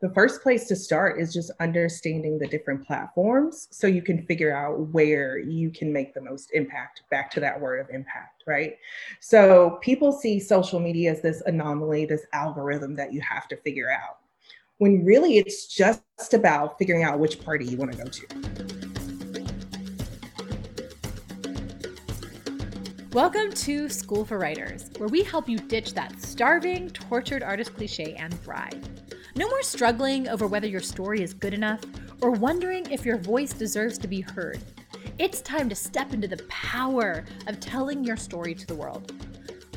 The first place to start is just understanding the different platforms so you can figure out where you can make the most impact. Back to that word of impact, right? So people see social media as this anomaly, this algorithm that you have to figure out, when really it's just about figuring out which party you want to go to. Welcome to School for Writers, where we help you ditch that starving, tortured artist cliche and thrive. No more struggling over whether your story is good enough or wondering if your voice deserves to be heard. It's time to step into the power of telling your story to the world.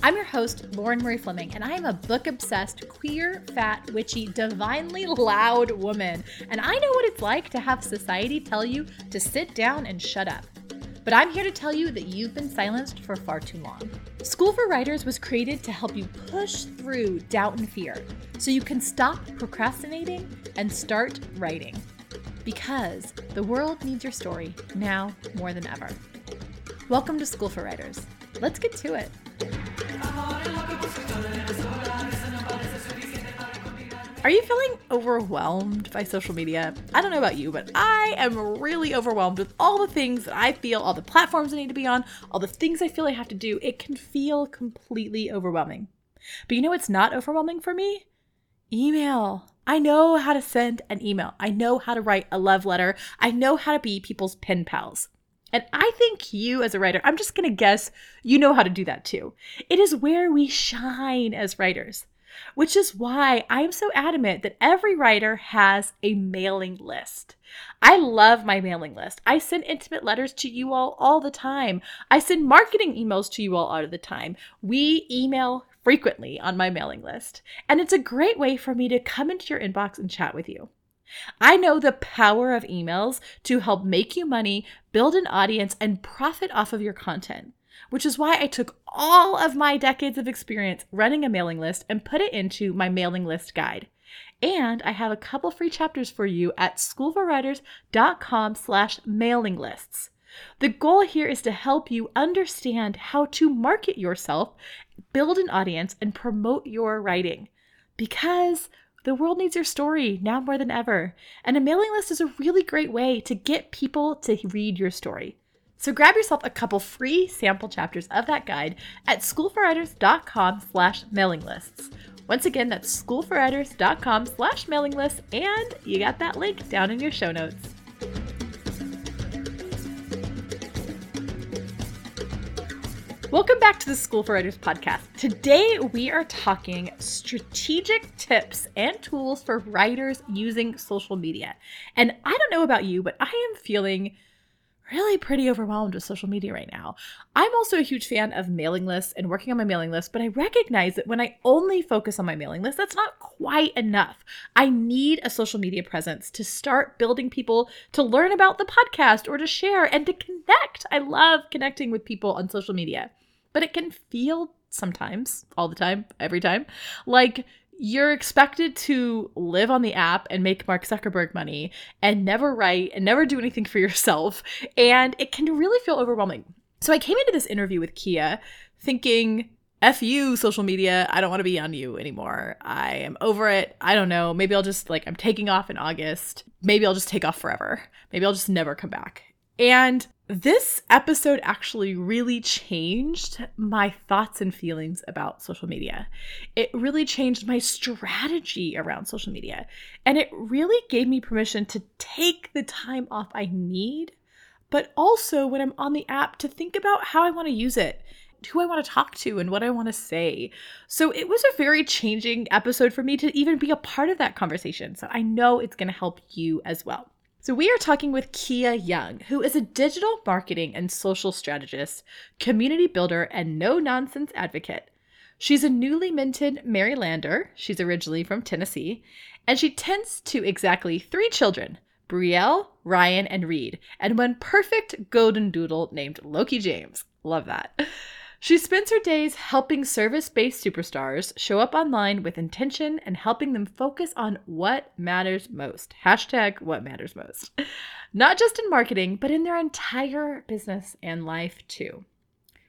I'm your host, Lauren Marie Fleming, and I am a book obsessed, queer, fat, witchy, divinely loud woman. And I know what it's like to have society tell you to sit down and shut up. But I'm here to tell you that you've been silenced for far too long. School for Writers was created to help you push through doubt and fear so you can stop procrastinating and start writing. Because the world needs your story now more than ever. Welcome to School for Writers. Let's get to it. Are you feeling overwhelmed by social media? I don't know about you, but I am really overwhelmed with all the things that I feel, all the platforms I need to be on, all the things I feel I have to do. It can feel completely overwhelming. But you know what's not overwhelming for me? Email. I know how to send an email. I know how to write a love letter. I know how to be people's pen pals. And I think you, as a writer, I'm just going to guess you know how to do that too. It is where we shine as writers which is why I'm so adamant that every writer has a mailing list. I love my mailing list. I send intimate letters to you all all the time. I send marketing emails to you all all the time. We email frequently on my mailing list, and it's a great way for me to come into your inbox and chat with you. I know the power of emails to help make you money, build an audience, and profit off of your content which is why I took all of my decades of experience running a mailing list and put it into my mailing list guide. And I have a couple free chapters for you at schoolforwriters.com slash mailing lists. The goal here is to help you understand how to market yourself, build an audience, and promote your writing. Because the world needs your story now more than ever. And a mailing list is a really great way to get people to read your story. So grab yourself a couple free sample chapters of that guide at schoolforwriters.com slash mailing lists. Once again, that's schoolforwriters.com slash mailing lists, and you got that link down in your show notes. Welcome back to the School for Writers podcast. Today we are talking strategic tips and tools for writers using social media. And I don't know about you, but I am feeling really pretty overwhelmed with social media right now. I'm also a huge fan of mailing lists and working on my mailing list, but I recognize that when I only focus on my mailing list, that's not quite enough. I need a social media presence to start building people to learn about the podcast or to share and to connect. I love connecting with people on social media, but it can feel sometimes, all the time, every time, like you're expected to live on the app and make Mark Zuckerberg money and never write and never do anything for yourself. And it can really feel overwhelming. So I came into this interview with Kia thinking, F you, social media. I don't want to be on you anymore. I am over it. I don't know. Maybe I'll just, like, I'm taking off in August. Maybe I'll just take off forever. Maybe I'll just never come back. And this episode actually really changed my thoughts and feelings about social media. It really changed my strategy around social media. And it really gave me permission to take the time off I need, but also when I'm on the app to think about how I want to use it who I want to talk to and what I want to say. So it was a very changing episode for me to even be a part of that conversation. So I know it's going to help you as well. So, we are talking with Kia Young, who is a digital marketing and social strategist, community builder, and no nonsense advocate. She's a newly minted Marylander. She's originally from Tennessee, and she tends to exactly three children Brielle, Ryan, and Reed, and one perfect golden doodle named Loki James. Love that. She spends her days helping service based superstars show up online with intention and helping them focus on what matters most. Hashtag what matters most. Not just in marketing, but in their entire business and life too.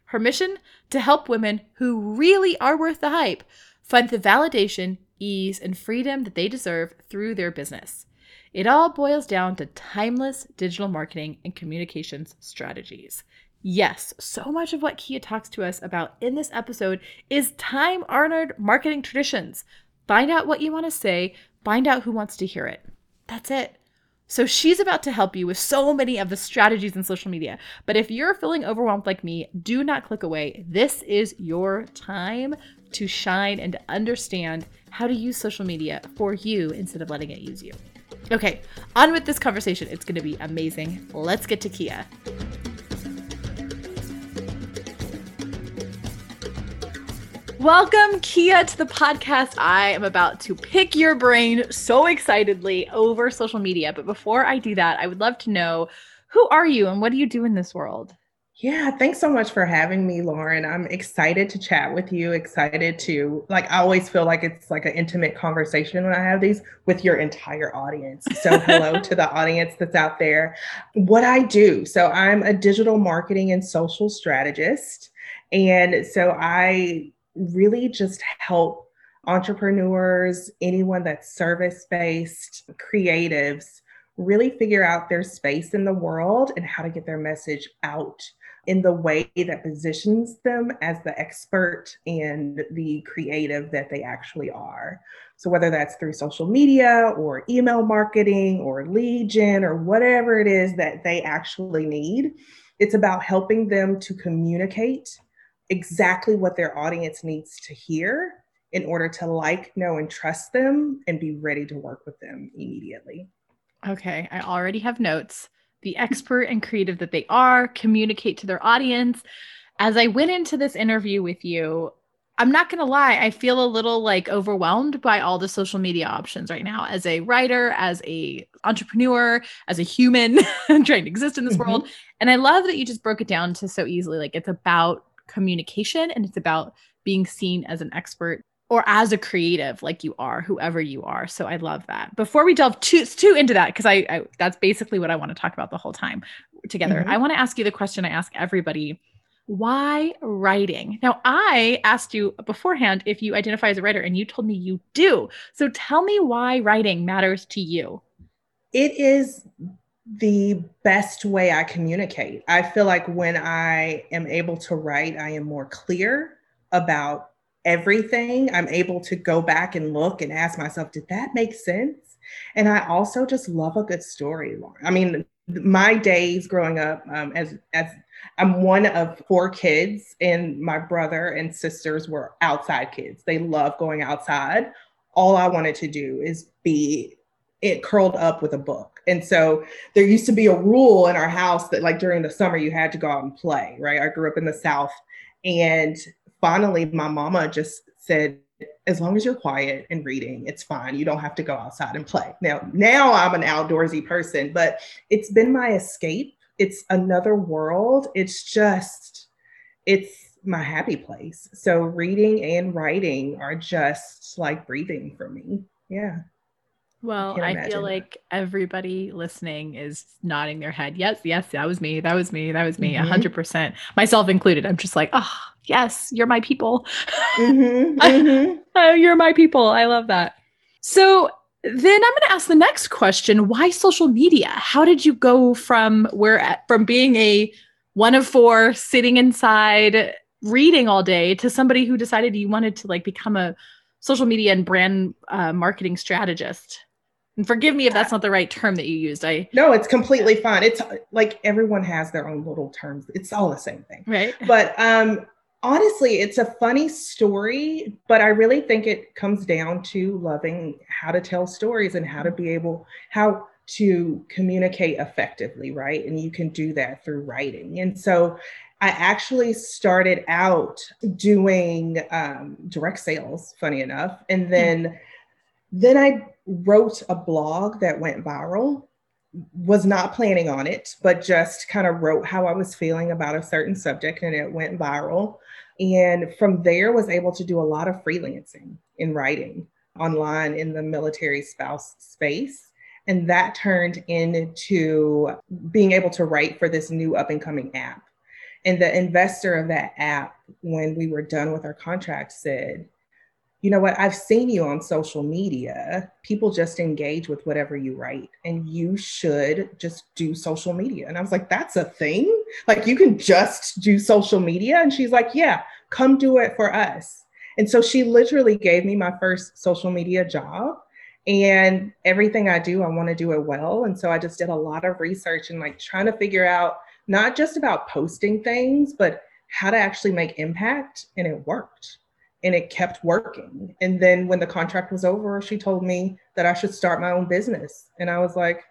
Her mission to help women who really are worth the hype find the validation, ease, and freedom that they deserve through their business. It all boils down to timeless digital marketing and communications strategies. Yes, so much of what Kia talks to us about in this episode is time honored marketing traditions. Find out what you want to say, find out who wants to hear it. That's it. So she's about to help you with so many of the strategies in social media. But if you're feeling overwhelmed like me, do not click away. This is your time to shine and to understand how to use social media for you instead of letting it use you. Okay, on with this conversation. It's going to be amazing. Let's get to Kia. Welcome, Kia, to the podcast. I am about to pick your brain so excitedly over social media. But before I do that, I would love to know who are you and what do you do in this world? Yeah, thanks so much for having me, Lauren. I'm excited to chat with you. Excited to, like, I always feel like it's like an intimate conversation when I have these with your entire audience. So, hello to the audience that's out there. What I do so, I'm a digital marketing and social strategist. And so, I really just help entrepreneurs, anyone that's service based, creatives, really figure out their space in the world and how to get their message out in the way that positions them as the expert and the creative that they actually are. So, whether that's through social media or email marketing or lead gen or whatever it is that they actually need, it's about helping them to communicate exactly what their audience needs to hear in order to like, know, and trust them and be ready to work with them immediately. Okay, I already have notes. The expert and creative that they are, communicate to their audience. As I went into this interview with you, I'm not going to lie, I feel a little like overwhelmed by all the social media options right now as a writer, as a entrepreneur, as a human trying to exist in this mm-hmm. world. And I love that you just broke it down to so easily like it's about communication and it's about being seen as an expert or as a creative like you are whoever you are. So i love that. Before we delve too, too into that because I, I, that's basically what i want to talk about the whole time together mm-hmm. i want to ask you the question i ask everybody. Why writing? Now i asked you beforehand if you identify as a writer and you told me you do. So tell me why writing matters to you. It is the best way I communicate. I feel like when I am able to write, I am more clear about everything. I'm able to go back and look and ask myself, did that make sense? And I also just love a good story. I mean, my days growing up um, as as I'm one of four kids, and my brother and sisters were outside kids. They love going outside. All I wanted to do is be it curled up with a book. And so there used to be a rule in our house that like during the summer you had to go out and play, right? I grew up in the South. And finally my mama just said, as long as you're quiet and reading, it's fine. You don't have to go outside and play. Now, now I'm an outdoorsy person, but it's been my escape. It's another world. It's just, it's my happy place. So reading and writing are just like breathing for me. Yeah. Well, I, I feel like everybody listening is nodding their head. Yes, yes, that was me. That was me. That was me. A hundred percent, myself included. I'm just like, oh, yes, you're my people. Mm-hmm, mm-hmm. oh, you're my people. I love that. So then I'm going to ask the next question: Why social media? How did you go from where from being a one of four sitting inside reading all day to somebody who decided you wanted to like become a social media and brand uh, marketing strategist? And forgive me if that's not the right term that you used. I No, it's completely fine. It's like everyone has their own little terms. It's all the same thing. Right. But um honestly, it's a funny story, but I really think it comes down to loving how to tell stories and how to be able how to communicate effectively, right? And you can do that through writing. And so I actually started out doing um, direct sales, funny enough. And then mm-hmm then I wrote a blog that went viral. Was not planning on it, but just kind of wrote how I was feeling about a certain subject and it went viral. And from there was able to do a lot of freelancing in writing online in the military spouse space. And that turned into being able to write for this new up and coming app. And the investor of that app, when we were done with our contract, said, you know what, I've seen you on social media. People just engage with whatever you write, and you should just do social media. And I was like, that's a thing? Like, you can just do social media? And she's like, yeah, come do it for us. And so she literally gave me my first social media job. And everything I do, I want to do it well. And so I just did a lot of research and like trying to figure out not just about posting things, but how to actually make impact. And it worked and it kept working. And then when the contract was over, she told me that I should start my own business. And I was like,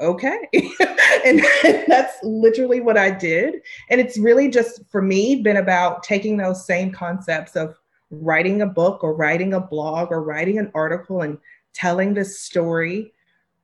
okay. and that's literally what I did. And it's really just for me been about taking those same concepts of writing a book or writing a blog or writing an article and telling this story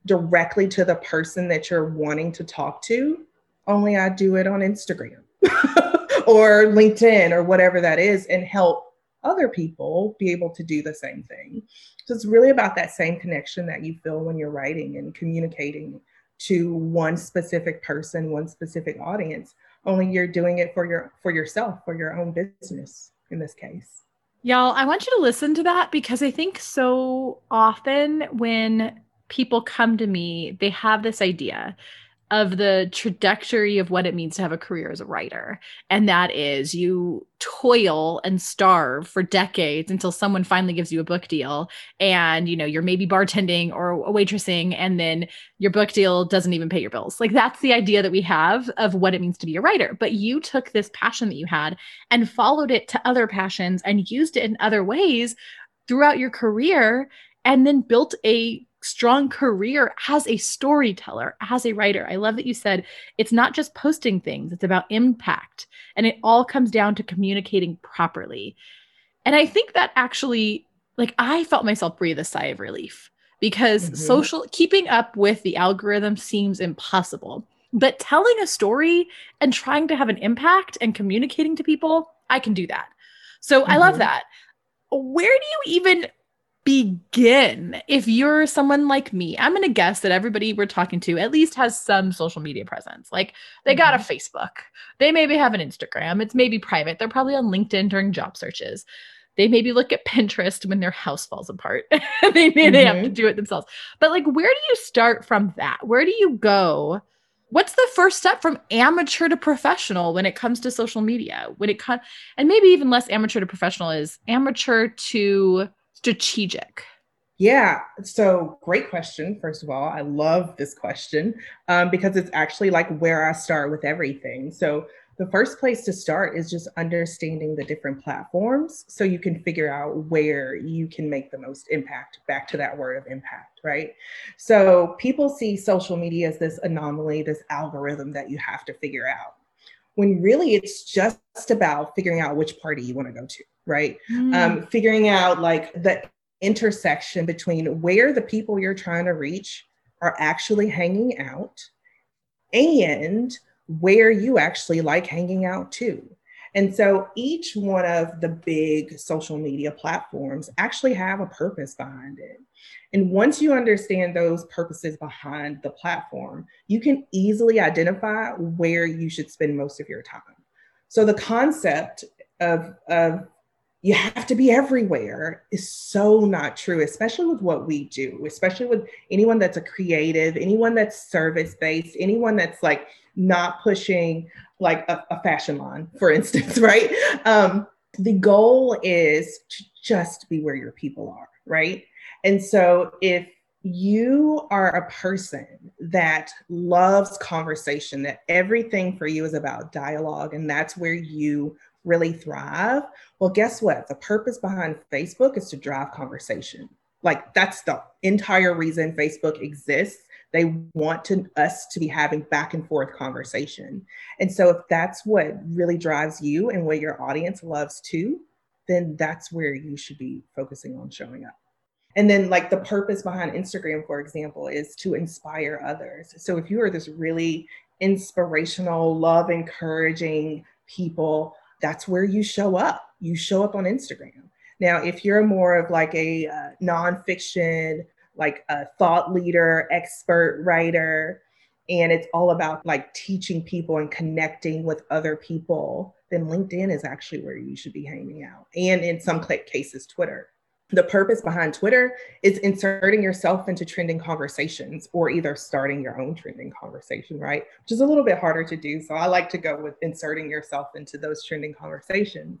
directly to the person that you're wanting to talk to. Only I do it on Instagram or LinkedIn or whatever that is and help other people be able to do the same thing. So it's really about that same connection that you feel when you're writing and communicating to one specific person, one specific audience. Only you're doing it for your for yourself, for your own business in this case. Y'all, I want you to listen to that because I think so often when people come to me, they have this idea of the trajectory of what it means to have a career as a writer. And that is you toil and starve for decades until someone finally gives you a book deal and you know you're maybe bartending or waitressing and then your book deal doesn't even pay your bills. Like that's the idea that we have of what it means to be a writer. But you took this passion that you had and followed it to other passions and used it in other ways throughout your career and then built a strong career as a storyteller, as a writer. I love that you said it's not just posting things, it's about impact. And it all comes down to communicating properly. And I think that actually, like, I felt myself breathe a sigh of relief because mm-hmm. social keeping up with the algorithm seems impossible. But telling a story and trying to have an impact and communicating to people, I can do that. So mm-hmm. I love mm-hmm. that. Where do you even begin. If you're someone like me i'm going to guess that everybody we're talking to at least has some social media presence. Like they mm-hmm. got a mm-hmm. facebook. They maybe have an instagram. It's maybe private. They're probably on linkedin during job searches. They maybe look at pinterest when their house falls apart. They may mm-hmm. they have to mm-hmm. do it themselves. But like where do you start from that? Where do you go? What's the first step from amateur to professional when it comes to social media? When it comes and maybe even less amateur to professional is amateur to strategic? Yeah. So, great question. First of all, I love this question um, because it's actually like where I start with everything. So, the first place to start is just understanding the different platforms so you can figure out where you can make the most impact back to that word of impact right so people see social media as this anomaly this algorithm that you have to figure out when really it's just about figuring out which party you want to go to right? Mm. Um, figuring out like the intersection between where the people you're trying to reach are actually hanging out and where you actually like hanging out too. And so each one of the big social media platforms actually have a purpose behind it. And once you understand those purposes behind the platform, you can easily identify where you should spend most of your time. So the concept of, of you have to be everywhere is so not true, especially with what we do, especially with anyone that's a creative, anyone that's service based, anyone that's like not pushing like a, a fashion line, for instance, right? Um, the goal is to just be where your people are, right? And so if you are a person that loves conversation, that everything for you is about dialogue, and that's where you really thrive, well, guess what? The purpose behind Facebook is to drive conversation. Like that's the entire reason Facebook exists. They want to, us to be having back and forth conversation. And so if that's what really drives you and what your audience loves too, then that's where you should be focusing on showing up. And then, like the purpose behind Instagram, for example, is to inspire others. So if you are this really inspirational, love encouraging people, that's where you show up. You show up on Instagram. Now, if you're more of like a uh, nonfiction, like a thought leader, expert writer, and it's all about like teaching people and connecting with other people, then LinkedIn is actually where you should be hanging out. And in some cases, Twitter. The purpose behind Twitter is inserting yourself into trending conversations or either starting your own trending conversation, right? Which is a little bit harder to do. So I like to go with inserting yourself into those trending conversations.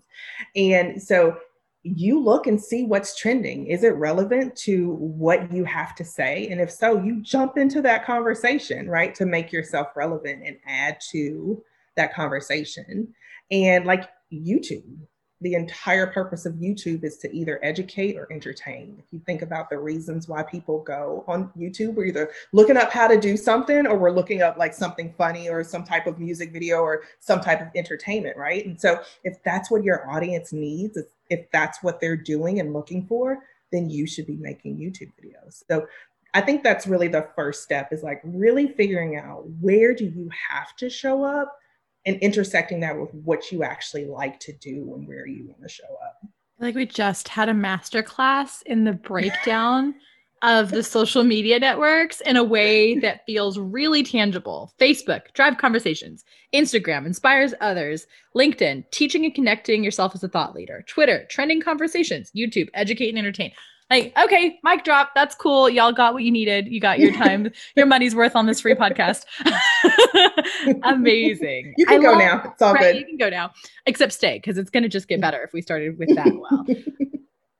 And so you look and see what's trending. Is it relevant to what you have to say? And if so, you jump into that conversation, right? To make yourself relevant and add to that conversation. And like YouTube, the entire purpose of YouTube is to either educate or entertain. If you think about the reasons why people go on YouTube, we're either looking up how to do something or we're looking up like something funny or some type of music video or some type of entertainment, right? And so if that's what your audience needs, if that's what they're doing and looking for, then you should be making YouTube videos. So I think that's really the first step is like really figuring out where do you have to show up and intersecting that with what you actually like to do and where you want to show up. Like we just had a master class in the breakdown of the social media networks in a way that feels really tangible. Facebook, drive conversations. Instagram inspires others. LinkedIn, teaching and connecting yourself as a thought leader. Twitter, trending conversations. YouTube, educate and entertain like okay mic drop. That's cool. Y'all got what you needed. You got your time. Your money's worth on this free podcast. Amazing. You can I go love, now. It's all right, good. you can go now. Except stay because it's going to just get better if we started with that well.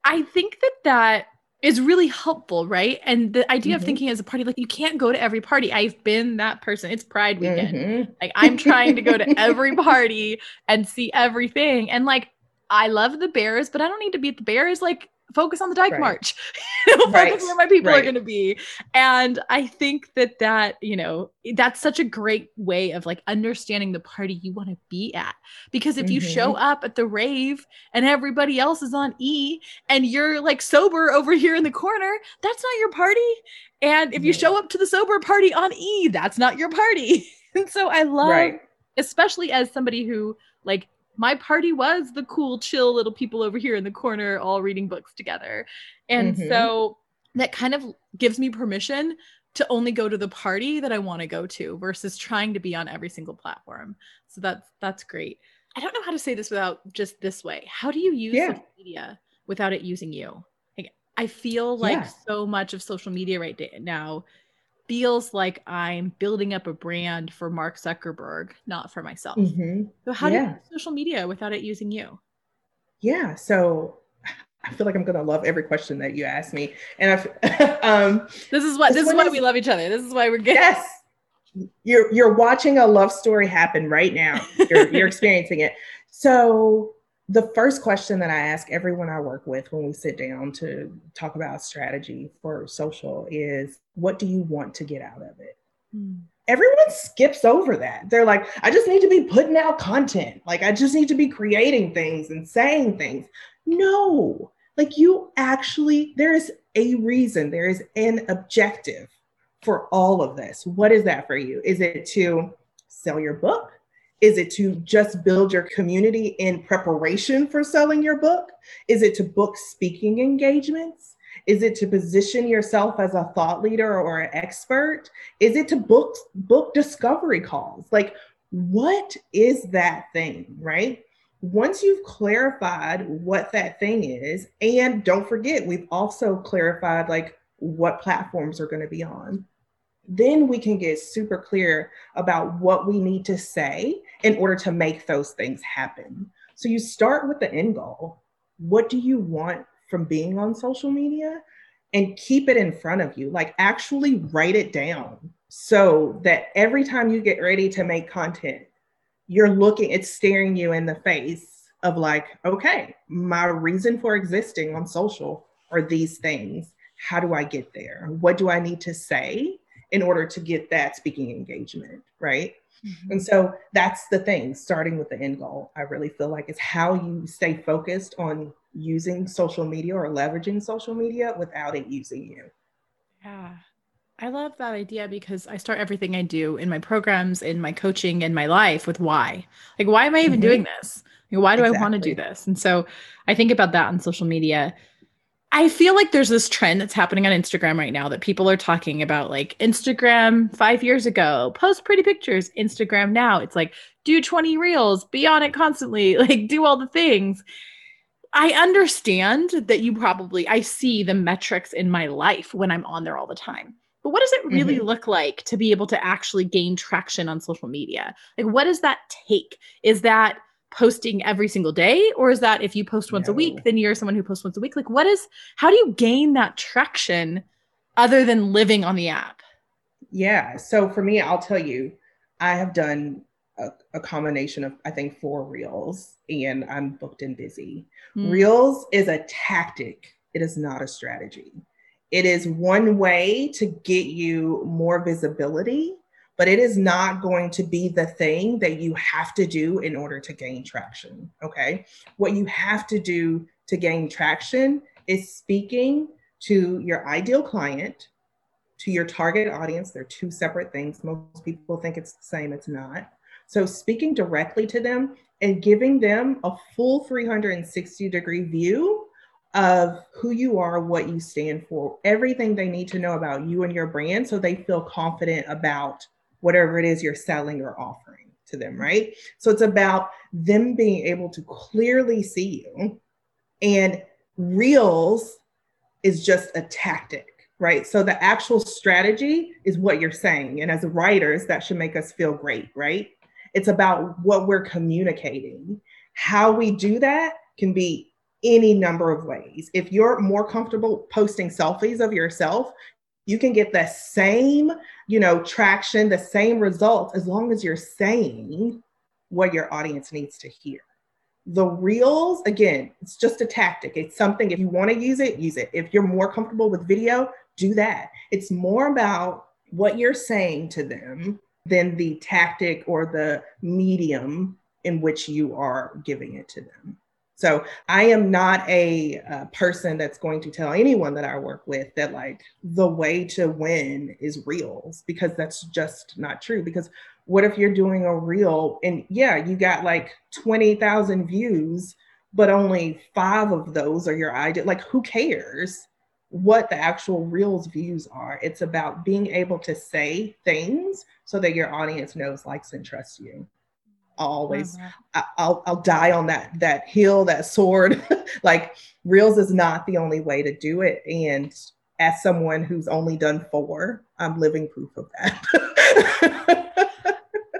I think that that is really helpful right? And the idea mm-hmm. of thinking as a party like you can't go to every party. I've been that person. It's pride weekend. Mm-hmm. like i'm trying to go to every party and see everything. And like I love the Bears, but I don't need to be at the Bears. Like focus on the Dyke right. March. right. Focus where my people right. are going to be. And I think that that, you know, that's such a great way of like understanding the party you want to be at. Because if mm-hmm. you show up at the rave and everybody else is on E and you're like sober over here in the corner, that's not your party. And if you show up to the sober party on E, that's not your party. and so I love, especially as somebody who like my party was the cool, chill little people over here in the corner, all reading books together. And mm-hmm. so that kind of gives me permission to only go to the party that I want to go to versus trying to be on every single platform. So that's that's great. I don't know how to say this without just this way. How do you use yeah. social media without it using you? Like, I feel like yeah. so much of social media right now feels like I'm building up a brand for Mark Zuckerberg, not for myself. Mm-hmm. So, how yeah. do you social media without it using you? Yeah. So, I feel like I'm gonna love every question that you ask me, and I. um, this is what this is why we love each other. This is why we're good. Yes. You're you're watching a love story happen right now. You're you're experiencing it. So the first question that I ask everyone I work with when we sit down to talk about strategy for social is what do you want to get out of it? Mm. Everyone skips over that. They're like, I just need to be putting out content. Like, I just need to be creating things and saying things. No, like, you actually, there is a reason, there is an objective for all of this. What is that for you? Is it to sell your book? Is it to just build your community in preparation for selling your book? Is it to book speaking engagements? Is it to position yourself as a thought leader or an expert? Is it to book book discovery calls? Like what is that thing, right? Once you've clarified what that thing is, and don't forget, we've also clarified like what platforms are going to be on then we can get super clear about what we need to say in order to make those things happen. So you start with the end goal. What do you want from being on social media? And keep it in front of you. Like actually write it down so that every time you get ready to make content, you're looking, it's staring you in the face of like, okay, my reason for existing on social are these things. How do I get there? What do I need to say? In order to get that speaking engagement, right? Mm-hmm. And so that's the thing, starting with the end goal, I really feel like is how you stay focused on using social media or leveraging social media without it using you. Yeah. I love that idea because I start everything I do in my programs, in my coaching, in my life with why. Like, why am I even mm-hmm. doing this? Like, why do exactly. I want to do this? And so I think about that on social media I feel like there's this trend that's happening on Instagram right now that people are talking about like Instagram five years ago, post pretty pictures. Instagram now, it's like do 20 reels, be on it constantly, like do all the things. I understand that you probably I see the metrics in my life when I'm on there all the time. But what does it really mm-hmm. look like to be able to actually gain traction on social media? Like what does that take? Is that posting every single day or is that if you post once no. a week then you're someone who posts once a week? Like what is how do you gain that traction other than living on the app? Yeah. So for me, I'll tell you, I have done a, a, combination of I think four reels and I'm booked and busy. Mm. Reels is a tactic. It is not a strategy. It is one way to get you more visibility, but it is not going to be the thing that you have to do in order to gain traction. Okay. What you have to do to gain traction is speaking to your ideal client, to your target audience. They're two separate things. Most people think it's the same, it's not. So, speaking directly to them and giving them a full 360 degree view of who you are, what you stand for, everything they need to know about you and your brand so they feel confident about whatever it is you're selling or offering to them, right? So, it's about them being able to clearly see you. And Reels is just a tactic right? So the actual strategy is what you're saying. And as writers, that should make us feel great, right? It's about what we're communicating. How we do that can be any number of ways. If you're more comfortable posting selfies of yourself, you can get the same, you know, traction, the same results as long as you're saying what your audience needs to hear. The reels, again, it's just a tactic. It's something, if you want to use it, use it. If you're more comfortable with video, do that. It's more about what you're saying to them than the tactic or the medium in which you are giving it to them. So I am not a, a, person that's going to tell anyone that I work with that like the way to win is reels because that's just not true. Because what if you're doing a reel and yeah, you got like 20,000 views, but only five of those are your idea? Like who cares? what the actual reels views are. It's about being able to say things so that your audience knows, likes, and trusts you. Always, uh-huh. I, I'll I'll die on that that hill, that sword. like reels is not the only way to do it. And as someone who's only done four, I'm living proof of that.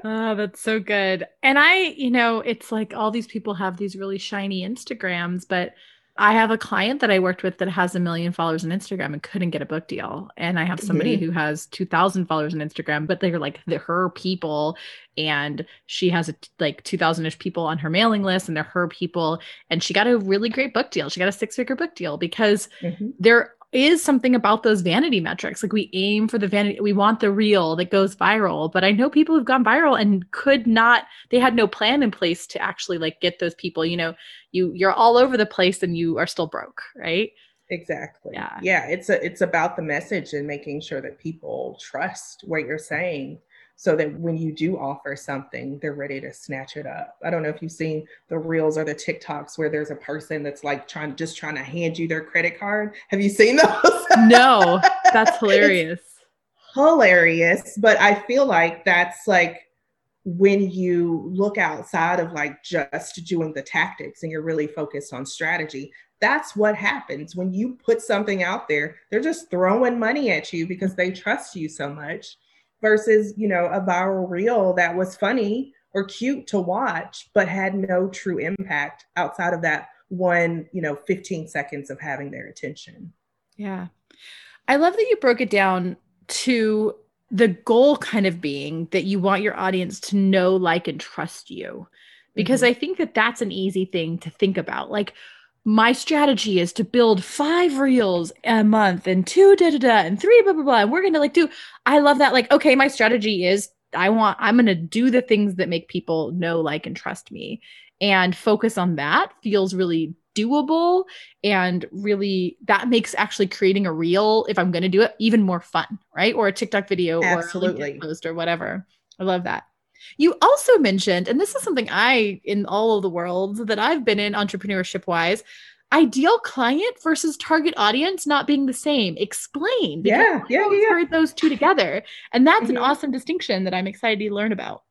oh, that's so good. And I, you know, it's like all these people have these really shiny Instagrams, but I have a client that I worked with that has a million followers on Instagram and couldn't get a book deal. And I have somebody mm-hmm. who has 2,000 followers on Instagram, but they're like the, her people. And she has a, like 2,000 ish people on her mailing list and they're her people. And she got a really great book deal. She got a six figure book deal because mm-hmm. they're is something about those vanity metrics. Like we aim for the vanity, we want the reel that goes viral. But I know people who've gone viral and could not, they had no plan in place to actually like get those people. You know, you you're all over the place and you are still broke, right? Exactly. Yeah. Yeah. It's a it's about the message and making sure that people trust what you're saying so that when you do offer something, they're ready to snatch it up. I don't know if you've seen the reels or the TikToks where there's a person that's like trying just trying to hand you their credit card. Have you seen those? no, that's hilarious. hilarious, but I feel like that's like when you look outside of like just doing the tactics and you're really focused on strategy, that's what happens when you put something out there. They're just throwing money at you because they trust you so much versus, you know, a viral reel that was funny or cute to watch, but had no true impact outside of that one, you know, 15 seconds of having their attention. Yeah. I love that you broke it down to the goal kind of being that you want your audience to know, like, and trust you. Because mm-hmm. I think that that's an easy thing to think about. Like, my strategy is to build five reels a month and two da da da and three blah blah blah. And we're gonna like do. I love that. Like, okay, my strategy is I want I'm gonna do the things that make people know, like, and trust me, and focus on that feels really doable and really that makes actually creating a reel if i'm going to do it even more fun right or a tiktok video Absolutely. or a post or whatever i love that you also mentioned, and this is something I, in all of the worlds that I've been in entrepreneurship wise, ideal client versus target audience not being the same. Explain. Yeah, yeah, yeah. Heard those two together, and that's mm-hmm. an awesome distinction that I'm excited to learn about.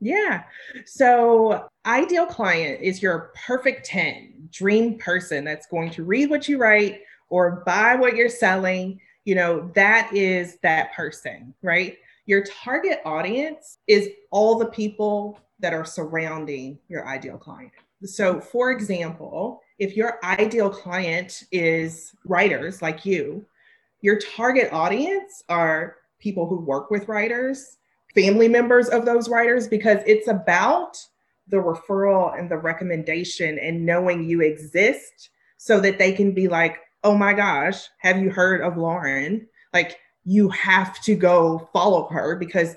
Yeah. So, ideal client is your perfect 10 dream person that's going to read what you write or buy what you're selling, you know, that is that person, right? Your target audience is all the people that are surrounding your ideal client. So, for example, if your ideal client is writers like you, your target audience are people who work with writers, family members of those writers, because it's about the referral and the recommendation and knowing you exist so that they can be like, oh my gosh, have you heard of Lauren? Like, you have to go follow her because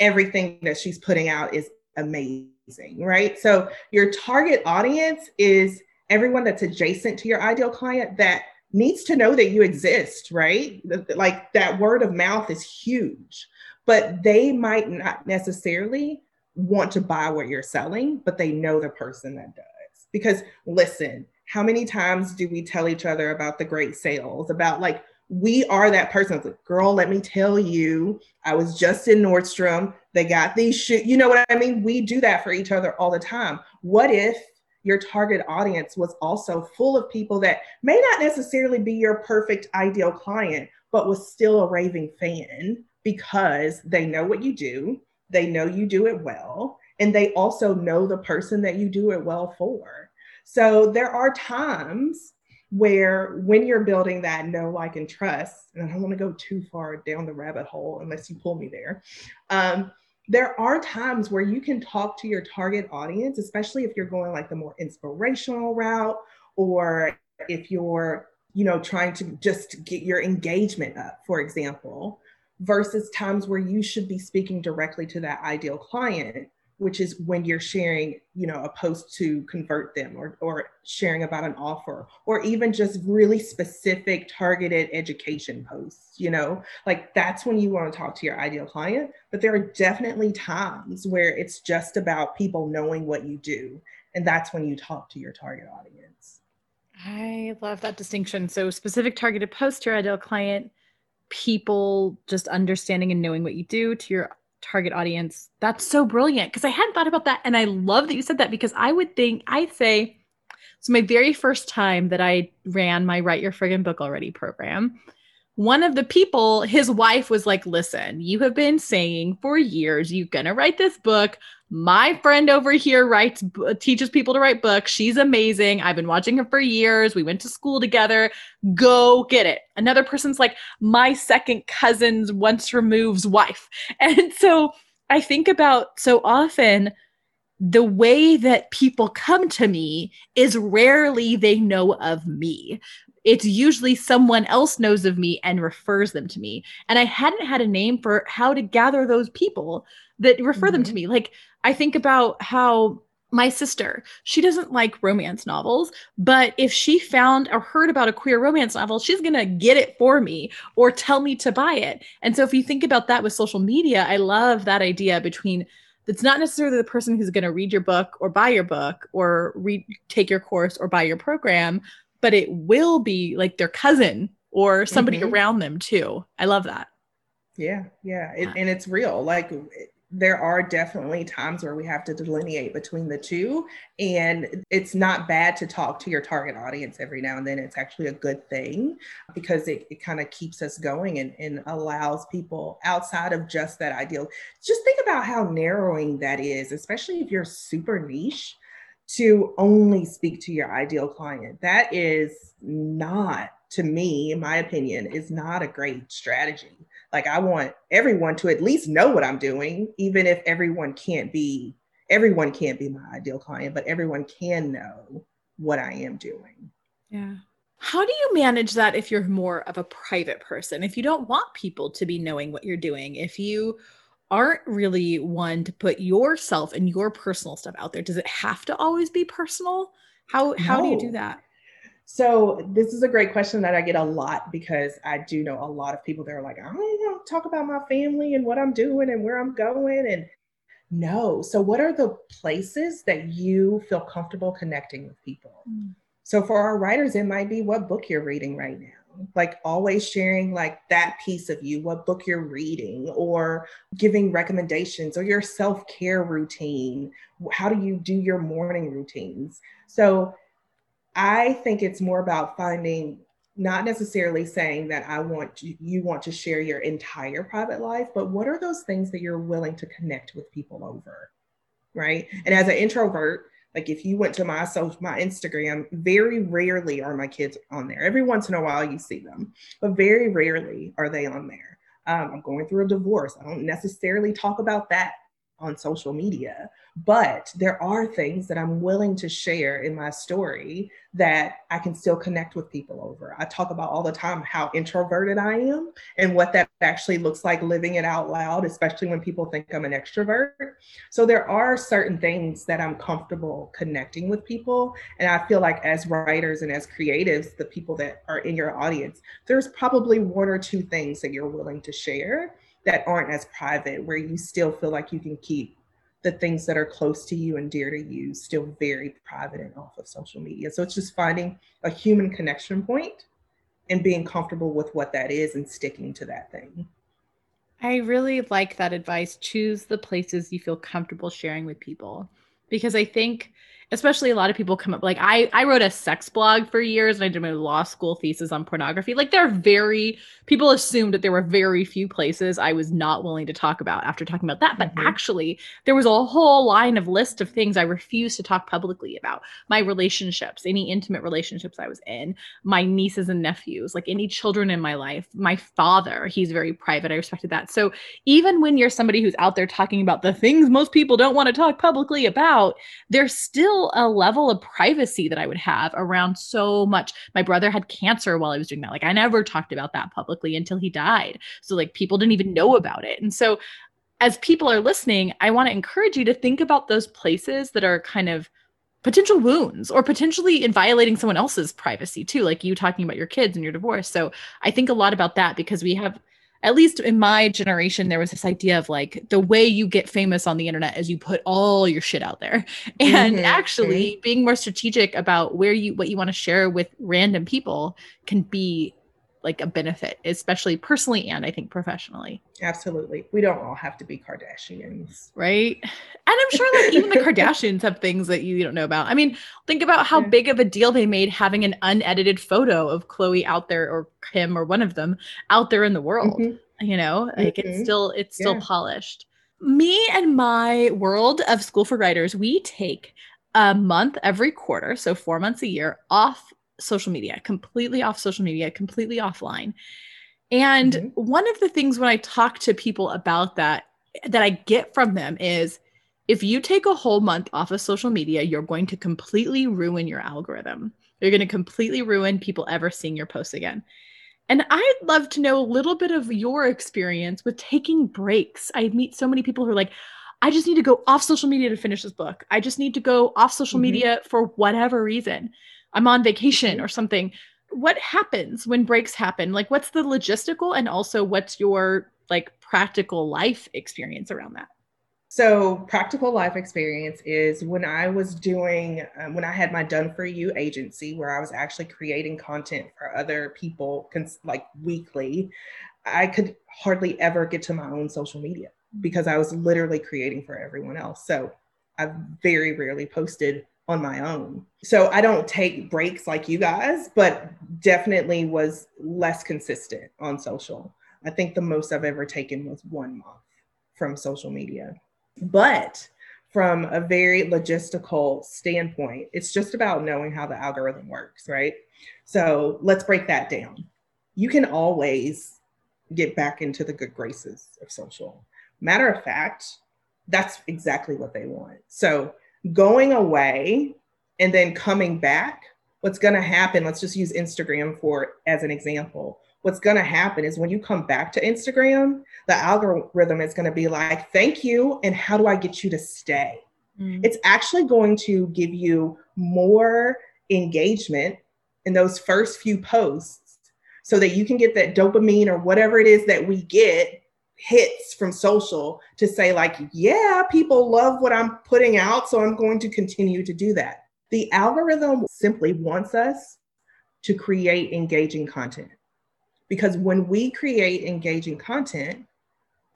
everything that she's putting out is amazing, right? So, your target audience is everyone that's adjacent to your ideal client that needs to know that you exist, right? Like, that word of mouth is huge, but they might not necessarily want to buy what you're selling, but they know the person that does. Because listen, how many times do we tell each other about the great sales, about like, we are that person. like, girl, let me tell you, I was just in Nordstrom. They got these shit. You know what I mean? We do that for each other all the time. What if your target audience was also full of people that may not necessarily be your perfect ideal client, but was still a raving fan because they know what you do, they know you do it well, and they also know the person that you do it well for. So there are times where when you're building that know, like, and trust, and I don't want to go too far down the rabbit hole unless you pull me there. Um, there are times where you can talk to your target audience, especially if you're going like the more inspirational route or if you're, you know, trying to just get your engagement up, for example versus times where you should be speaking directly to that ideal client which is when you're sharing you know a post to convert them or, or sharing about an offer or even just really specific targeted education posts you know? Like that's when you want to talk to your ideal client but there are definitely times where it's just about people knowing what you do and that's when you talk to your target audience. I love that distinction. So specific targeted post to your ideal client people just understanding and knowing what you do to your target audience. That's so brilliant because I hadn't thought about that. And I love that you said that because I would think, I'd say, so my very first time that I ran my Write Your Friggin' Book Already program, one of the people, his wife was like, Listen, you have been saying for years you're going to write this book. My friend over here writes, teaches people to write books. She's amazing. I've been watching her for years. We went to school together. Go get it. Another person's like, My second cousin's once removes wife. And so I think about so often the way that people come to me is rarely they know of me it's usually someone else knows of me and refers them to me. And I hadn't had a name for how to gather those people that refer mm-hmm. them to mm-hmm. me. Like I think about how my sister, she doesn't like romance novels, but if she found or heard about a queer romance novel, she's going to get it for me or tell me to buy it. And so if you think about that with social media, I love that idea between it's not necessarily the person who's going to read your book or buy your book or read take your course or buy your program, but it will be like their cousin or somebody mm-hmm. around them too. I love that. Yeah, yeah. It, and it's real. Like there are definitely times where we have to delineate between the two. And it's not bad to talk to your target audience every now and then. It's actually a good thing because it, it kind of keeps us going and, and allows people outside of just that ideal. Just think about how narrowing that is, especially if you're super niche to only speak to your ideal client. That is not, to me, in my opinion, is not a great strategy. Like I want everyone to at least know what I'm doing, even if everyone can't be everyone can't be my ideal client, but everyone can know what I am doing. Yeah. How do you manage that if you're more of a private person? If you don't want people to be knowing what you're doing, if you aren't really one to put yourself and your personal stuff out there does it have to always be personal how how no. do you do that so this is a great question that i get a lot because i do know a lot of people that are like i don't want to talk about my family and what i'm doing and where i'm going and no. So what are the places that you feel comfortable connecting with people? Mm. so for our writers it might be what book you're reading right now. Like always sharing like that piece of you what book you're reading or giving recommendations or your self-care routine. How do you do your morning routines? So I think it's more about finding not necessarily saying that I want you, you want to share your entire private life, but what are those things that you're willing to connect with people over? Right. And as an introvert, like if you went to my social my Instagram, very rarely are my kids on there. Every once in a while you see them, but very rarely are they on there. Um, I'm going through a divorce. I don't necessarily talk about that on social media, but there are things that I'm willing to share in my story that I can still connect with people over. I talk about all the time how introverted I am and what that actually looks like living it out loud, especially when people think I'm an extrovert. So there are certain things that I'm comfortable connecting with people. And I feel like as writers and as creatives, the people that are in your audience, there's probably one or two things that you're willing to share that aren't as private, where you still feel like you can keep the things that are close to you and dear to you still very private and off of social media. So it's just finding a human connection point and being comfortable with what that is and sticking to that thing. I really like that advice. Choose the places you feel comfortable sharing with people because I think especially a lot of people come up like I I wrote a sex blog for years and I did my law school thesis on pornography. Like there are very people assumed that there were very few places I was not willing to talk about after talking about that. But mm-hmm. actually there was a whole line of list of things I refused to talk publicly about. My relationships, any intimate relationships I was in, my nieces and nephews, like any children in my life, my father, he's very private. I respected that. So even when you're somebody who's out there talking about the things most people don't want to talk publicly about, there's still a level of privacy that I would have around so much. My brother had cancer while I was doing that. Like I never talked about that publicly until he died. So like people didn't even know about it. And so as people are listening, I want to encourage you to think about those places that are kind of potential wounds or potentially in violating someone else's privacy too like you talking about your kids and your divorce so i think a lot about that because we have at least in my generation, there was this idea of like the way you get famous on the internet is you put all your shit out there. And mm-hmm. actually being more strategic about where you what you want to share with random people can be like a benefit, especially personally and I think professionally. Absolutely. We don't all have to be Kardashians. Right. And I'm sure like even the Kardashians have things that you don't know about. I mean, think about how yeah. big of a deal they made having an unedited photo of Khloe out there or him or one of them out there in the world. Mm-hmm. You know, like mm-hmm. it's still it's still yeah. polished. Me and my world of School for Writers, we take a month every quarter, so 4 months a year off social media, completely off social media, completely offline. And mm-hmm. one of the things when I talk to people about that, that I get from them is if you take a whole month off of social media, you're going to completely ruin your algorithm. You're going to completely ruin people ever seeing your posts again. And I'd love to know a little bit of your experience with taking breaks. I meet so many people who are like, I just need to go off social media to finish this book. I just need to go off social mm-hmm. media for whatever reason. I'm on vacation or something. What happens when breaks happen? Like, what's the logistical and also what's your like practical life experience around that? So, practical life experience is when I was doing, um, when I had my Done For You agency, where I was actually creating content for other people, cons- like weekly, I could hardly ever get to my own social media because I was literally creating for everyone else. So, I very rarely posted on my own. So I don't take breaks like you guys, but definitely was less consistent on social. I think the most I've ever taken was one month from social media. But from a very logistical standpoint, it's just about knowing how the algorithm works, right? So let's break that down. You can always get back into the good graces of social. Matter of fact, that's exactly what they want. So going away and then coming back, what's going to happen, let's just use Instagram for as an example. What's going to happen is when you come back to Instagram, the algorithm is going to be like, "Thank you and how do I get you to stay?" Mm-hmm. It's actually going to give you more engagement in those first few posts so that you can get that dopamine or whatever it is that we get hits from social to say like yeah people love what i'm putting out so i'm going to continue to do that. The algorithm simply wants us to create engaging content. Because when we create engaging content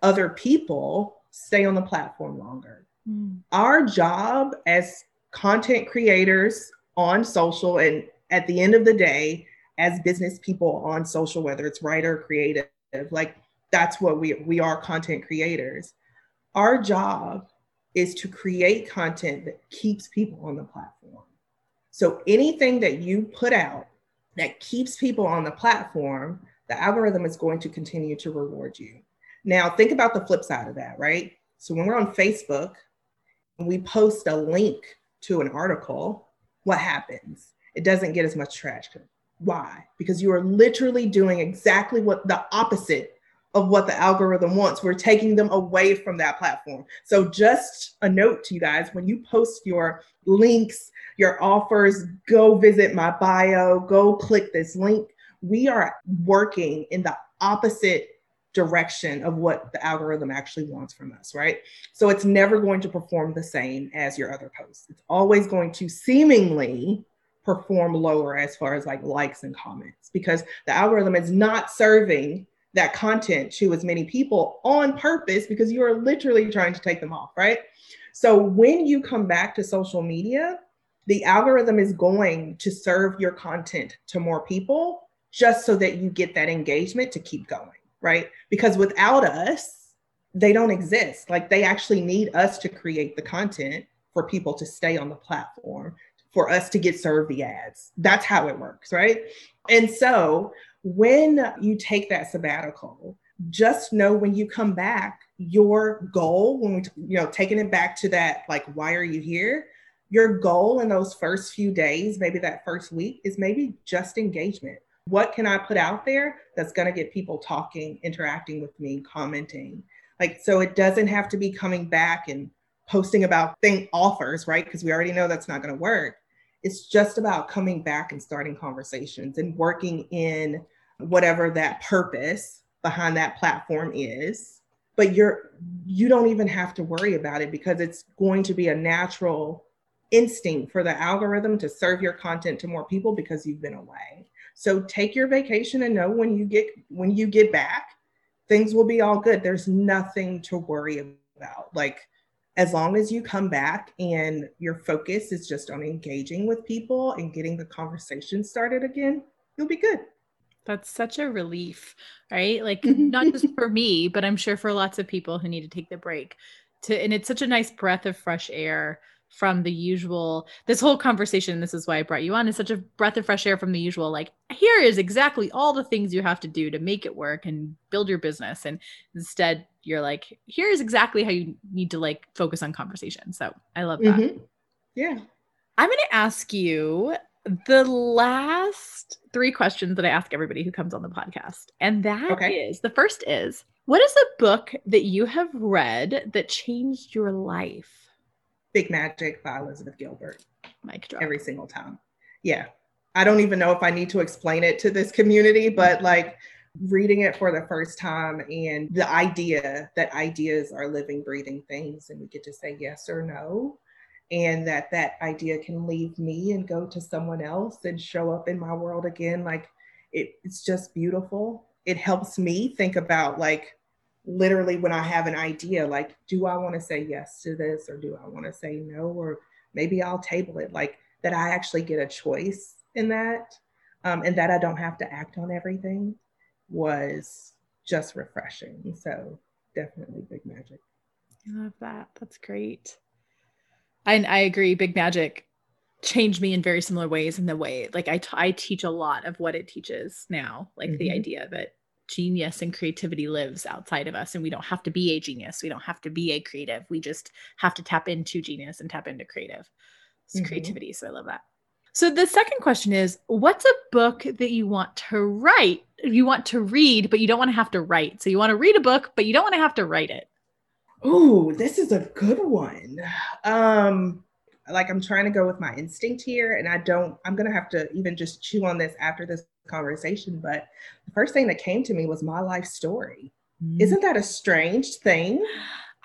other people stay on the platform longer. Mm. our job as content creators on social and at the end of the day as business people on social whether it's writer creative like that's what we we are content creators. Our job is to create content that keeps people on the platform. So anything that you put out that keeps people on the platform the algorithm is going to continue to reward you. Now think about the flip side of that right? So when we're on facebook and we post a link to an article what happens? It doesn't get as much traction. Why? Because you are literally doing exactly what the opposite of what the algorithm wants. We're taking them away from that platform. So, just a note to you guys when you post your links, your offers, go visit my bio, go click this link. We are working in the opposite direction of what the algorithm actually wants from us, right? So, it's never going to perform the same as your other posts. It's always going to seemingly perform lower as far as like likes and comments because the algorithm is not serving that content to as many people on purpose because you are literally trying to take them off, right? So when you come back to social media, the algorithm is going to serve your content to more people just so that you get that engagement to keep going, right? Because without us, they don't exist. Like they actually need us to create the content for people to stay on the platform for us to get served the ads. That's how it works, right? And so when you take that sabbatical, just know when you come back, your goal, when we, you know, taking it back to that, like, why are you here? Your goal in those first few days, maybe that first week, is maybe just engagement. What can I put out there that's going to get people talking, interacting with me, commenting? Like, so it doesn't have to be coming back and posting about thing offers, right? Because we already know that's not going to work. It's just about coming back and starting conversations and working in whatever that purpose behind that platform is. But you're you don't even have to worry about it because it's going to be a natural instinct for the algorithm to serve your content to more people because you've been away. So take your vacation and know when you get when you get back, things will be all good. There's nothing to worry about. Like as long as you come back and your focus is just on engaging with people and getting the conversation started again, you'll be good. That's such a relief, right? Like not just for me, but I'm sure for lots of people who need to take the break. To and it's such a nice breath of fresh air from the usual this whole conversation this is why i brought you on is such a breath of fresh air from the usual like here is exactly all the things you have to do to make it work and build your business and instead you're like here's exactly how you need to like focus on conversation so i love that mm-hmm. yeah i'm going to ask you the last three questions that i ask everybody who comes on the podcast and that okay. is the first is what is a book that you have read that changed your life Big Magic by Elizabeth Gilbert. Mic drop. Every single time. Yeah. I don't even know if I need to explain it to this community, but like reading it for the first time and the idea that ideas are living, breathing things and we get to say yes or no. And that that idea can leave me and go to someone else and show up in my world again. Like it, it's just beautiful. It helps me think about like literally when I have an idea, like, do I want to say yes to this or do I want to say no? Or maybe I'll table it, like that I actually get a choice in that um, and that I don't have to act on everything was just refreshing. So definitely big magic. I love that. That's great. And I agree. Big magic changed me in very similar ways in the way like I, t- I teach a lot of what it teaches now like mm-hmm. the idea that genius and creativity lives outside of us and we don't have to be a genius we don't have to be a creative we just have to tap into genius and tap into creative mm-hmm. creativity so i love that so the second question is what's a book that you want to write you want to read but you don't want to have to write so you want to read a book but you don't want to have to write it oh this is a good one um like i'm trying to go with my instinct here and i don't i'm gonna have to even just chew on this after this conversation, but the first thing that came to me was my life story. Mm. Isn't that a strange thing?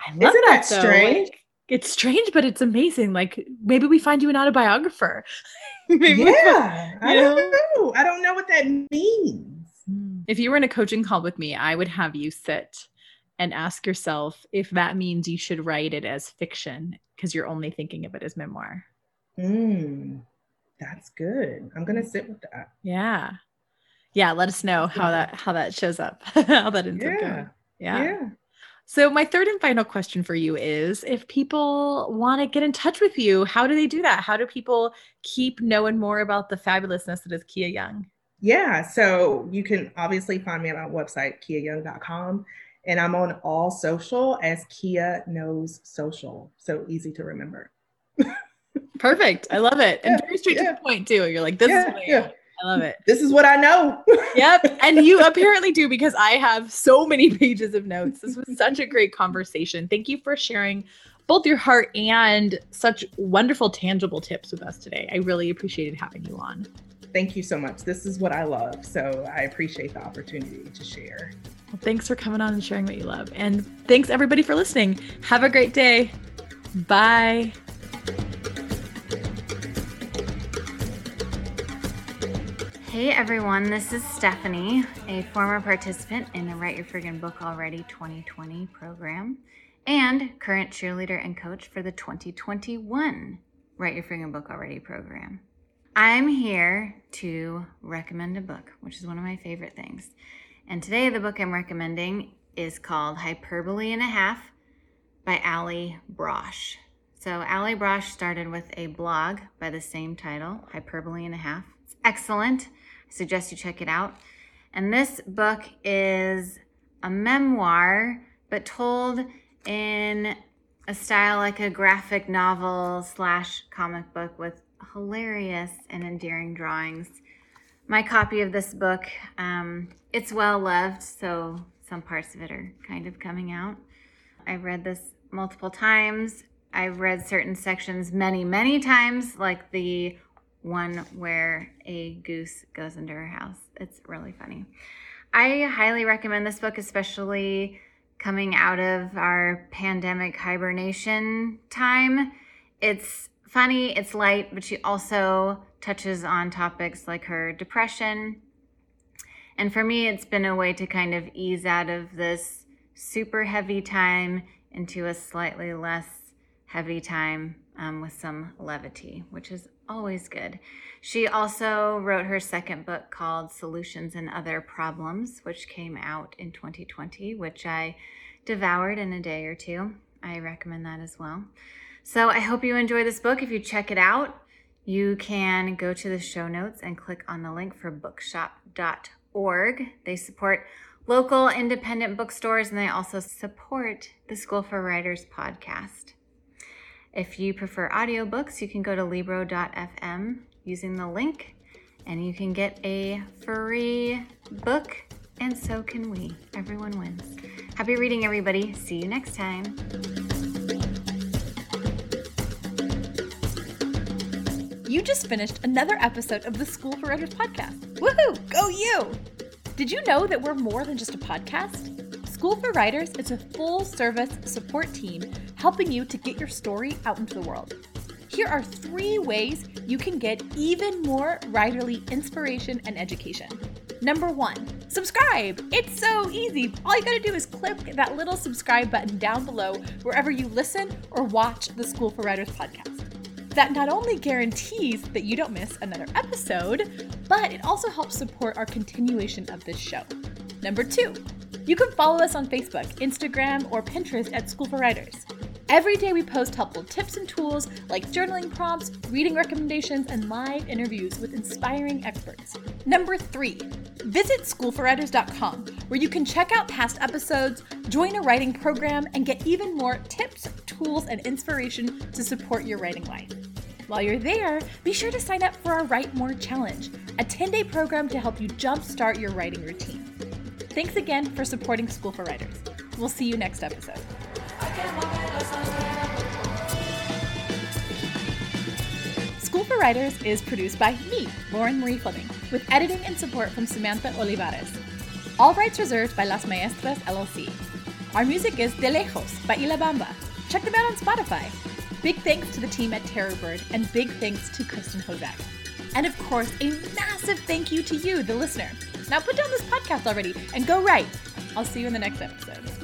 I love Isn't that, that strange? Like, it's strange, but it's amazing. Like maybe we find you an autobiographer. maybe yeah, find, I don't know. I don't know what that means. Mm. If you were in a coaching call with me, I would have you sit and ask yourself if that means you should write it as fiction because you're only thinking of it as memoir. Mm. that's good. I'm gonna sit with that. Yeah. Yeah. Let us know how that how that shows up. how that ends yeah. up going. Yeah. Yeah. So my third and final question for you is if people want to get in touch with you, how do they do that? How do people keep knowing more about the fabulousness that is Kia Young? Yeah, so you can obviously find me on my website, kiayoung.com. And I'm on all social as Kia Knows Social. So easy to remember. Perfect. I love it. And Yeah, very straight yeah. to the point, too. You're like, this is Yeah, what I, yeah. I love it. This is what I know. Yep. And you apparently do because I have so many pages of notes. This was such a great conversation. Thank you for sharing both your heart and such wonderful, tangible tips with us today. I really appreciated having you on. Thank you so much. This is what I love. So I appreciate the opportunity to share. Well, thanks for coming on and sharing what you love. And thanks everybody for listening. Have a great day. Bye. Hey everyone, this is Stephanie, a former participant in the Write Your Friggin' Book Already 2020 program and current cheerleader and coach for the 2021 Write Your Friggin' Book Already program. I'm here to recommend a book, which is one of my favorite things. And today, the book I'm recommending is called Hyperbole and a Half by Allie Brosh. So, Allie Brosh started with a blog by the same title, Hyperbole and a Half. It's excellent. I suggest you check it out. And this book is a memoir, but told in a style like a graphic novel slash comic book with hilarious and endearing drawings. My copy of this book, um, it's well loved, so some parts of it are kind of coming out. I've read this multiple times. I've read certain sections many, many times, like the one where a goose goes into her house. It's really funny. I highly recommend this book, especially coming out of our pandemic hibernation time. It's funny, it's light, but she also touches on topics like her depression. And for me, it's been a way to kind of ease out of this super heavy time into a slightly less heavy time um, with some levity, which is always good. She also wrote her second book called Solutions and Other Problems, which came out in 2020, which I devoured in a day or two. I recommend that as well. So I hope you enjoy this book. If you check it out, you can go to the show notes and click on the link for bookshop.org. They support local independent bookstores and they also support the School for Writers podcast. If you prefer audiobooks, you can go to libro.fm using the link and you can get a free book, and so can we. Everyone wins. Happy reading, everybody. See you next time. You just finished another episode of the School for Writers podcast. Woohoo! Go you! Did you know that we're more than just a podcast? School for Writers is a full service support team helping you to get your story out into the world. Here are three ways you can get even more writerly inspiration and education. Number one, subscribe. It's so easy. All you gotta do is click that little subscribe button down below wherever you listen or watch the School for Writers podcast. That not only guarantees that you don't miss another episode, but it also helps support our continuation of this show. Number two, you can follow us on Facebook, Instagram, or Pinterest at School for Writers. Every day we post helpful tips and tools like journaling prompts, reading recommendations, and live interviews with inspiring experts. Number three, visit schoolforwriters.com where you can check out past episodes, join a writing program, and get even more tips, tools, and inspiration to support your writing life. While you're there, be sure to sign up for our Write More Challenge, a 10 day program to help you jumpstart your writing routine. Thanks again for supporting School for Writers. We'll see you next episode. School for Writers is produced by me, Lauren Marie Fleming, with editing and support from Samantha Olivares. All rights reserved by Las Maestras LLC. Our music is De Lejos by Ilabamba. Check them out on Spotify. Big thanks to the team at Terrorbird, and big thanks to Kristen Hozak. And of course, a massive thank you to you, the listener. Now put down this podcast already and go write. I'll see you in the next episode.